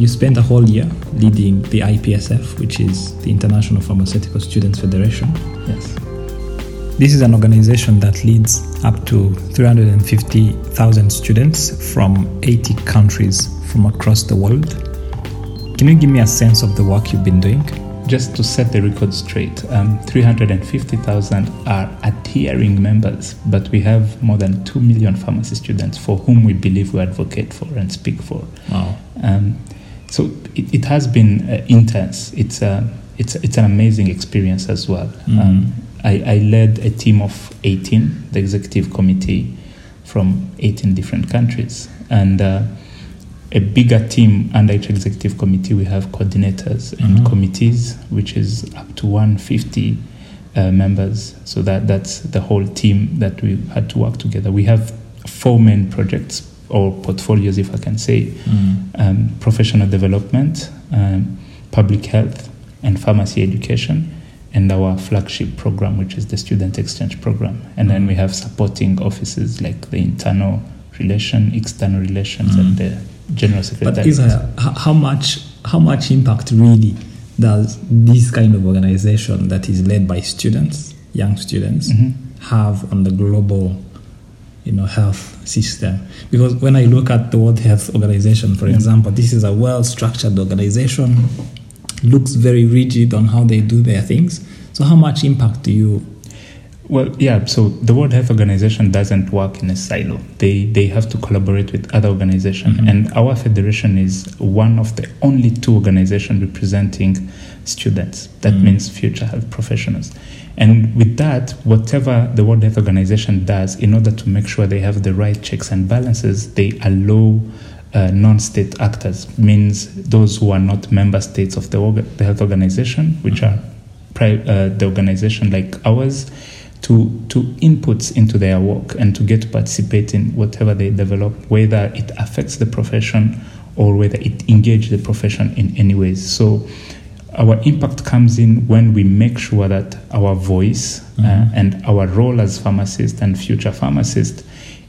you spent a whole year leading the IPSF, which is the International Pharmaceutical Students Federation. Yes. This is an organization that leads up to 350,000 students from 80 countries from across the world. Can you give me a sense of the work you've been doing? Just to set the record straight, um, 350,000 are adhering members, but we have more than 2 million pharmacy students for whom we believe we advocate for and speak for. Wow. Um, so it, it, has been uh, intense. It's, a, it's, it's an amazing experience as well. Mm. Um, I, I led a team of 18, the executive committee from 18 different countries. And uh, a bigger team under each executive committee, we have coordinators and Mhm. committees, which is up to 150 uh, members. So that, that's the whole team that we had to work together. We have four main projects or portfolios, if I can say Mm. um, professional development, um, public health, and pharmacy education, and our flagship program, which is the student exchange program. And then we have supporting offices like the internal relation, external relations, and the general secretary. But Isa, h- how much how much impact really does this kind of organization that is led by students, young students, Mhm. have on the global, you know, health system? Because when I look at the World Health Organization, for Yeah. example, this is a well-structured organization, looks very rigid on how they do their things. So, how much impact do you? Well, yeah. So the World Health Organization doesn't work in a silo. They they have to collaborate with other organizations, Mhm. and our federation is one of the only two organizations representing students. That Mhm. means future health professionals. And with that, whatever the World Health Organization does, in order to make sure they have the right checks and balances, they allow uh, non-state actors, means those who are not member states of the, orga- the health organization, which are pri- uh, the organization like ours, to to inputs into their work and to get to participate in whatever they develop, whether it affects the profession or whether it engages the profession in any ways. So our impact comes in when we make sure that our voice uh, Mhm. and our role as pharmacists and future pharmacists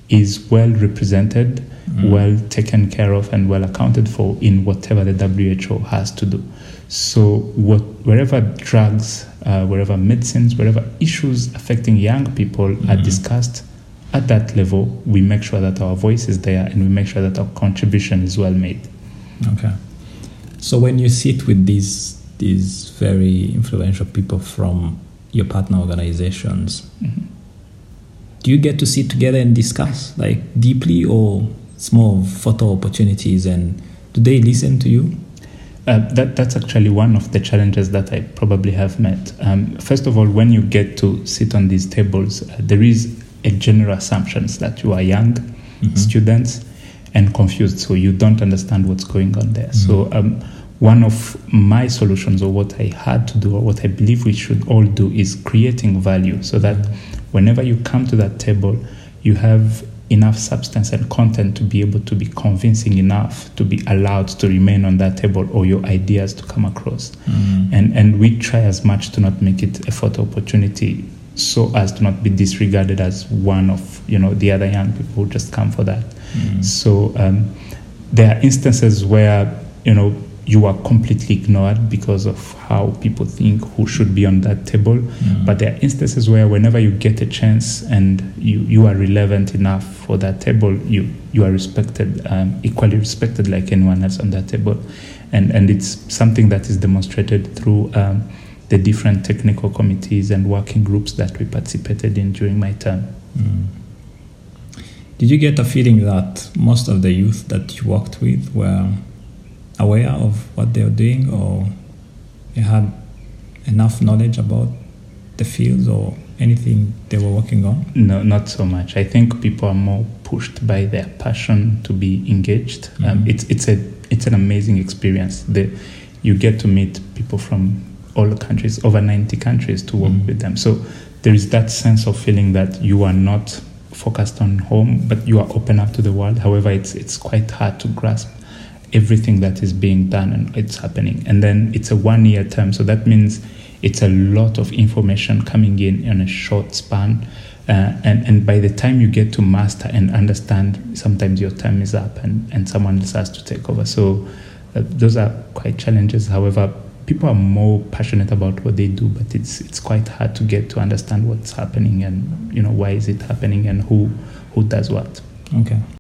is well represented, Mm. well taken care of, and well accounted for in whatever the WHO has to do. So, what, wherever drugs, uh, wherever medicines, wherever issues affecting young people are Mhm. discussed at that level, we make sure that our voice is there and we make sure that our contribution is well made. Okay. So when you sit with these these very influential people from your partner organizations, Mhm. do you get to sit together and discuss like deeply, or it's more photo opportunities? And do they listen to you? Uh, that, that's actually one of the challenges that I probably have met. Um, first of all, when you get to sit on these tables, uh, there is a general assumptions that you are young Mhm. students and confused, so you don't understand what's going on there. So, um, one of my solutions, or what I had to do, or what I believe we should all do, is creating value so that whenever you come to that table, you have enough substance and content to be able to be convincing enough to be allowed to remain on that table or your ideas to come across. And, and we try as much to not make it a photo opportunity so as to not be disregarded as one of you know the other young people who just come for that. So um, there are instances where you know you are completely ignored because of how people think who should be on that table. But there are instances where whenever you get a chance and you, you are relevant enough for that table, you you are respected, um, equally respected like anyone else on that table, and and it's something that is demonstrated through. Um, the different technical committees and working groups that we participated in during my term. Did you get a feeling that most of the youth that you worked with were aware of what they were doing, or they had enough knowledge about the fields or anything they were working on? No, not so much. I think people are more pushed by their passion to be engaged. Um, Mhm. it's it's a it's an amazing experience. The, you get to meet people from all the countries, over ninety countries, to work Mhm. with them. So there is that sense of feeling that you are not focused on home, but you are open up to the world. However, it's it's quite hard to grasp everything that is being done and it's happening. And then it's a one year term, so that means it's a lot of information coming in in a short span. Uh, and, and by the time you get to master and understand, sometimes your time is up and, and someone else has to take over. So uh, those are quite challenges. However, people are more passionate about what they do, but it's it's quite hard to get to understand what's happening and you know why is it happening and who who does what. Okay.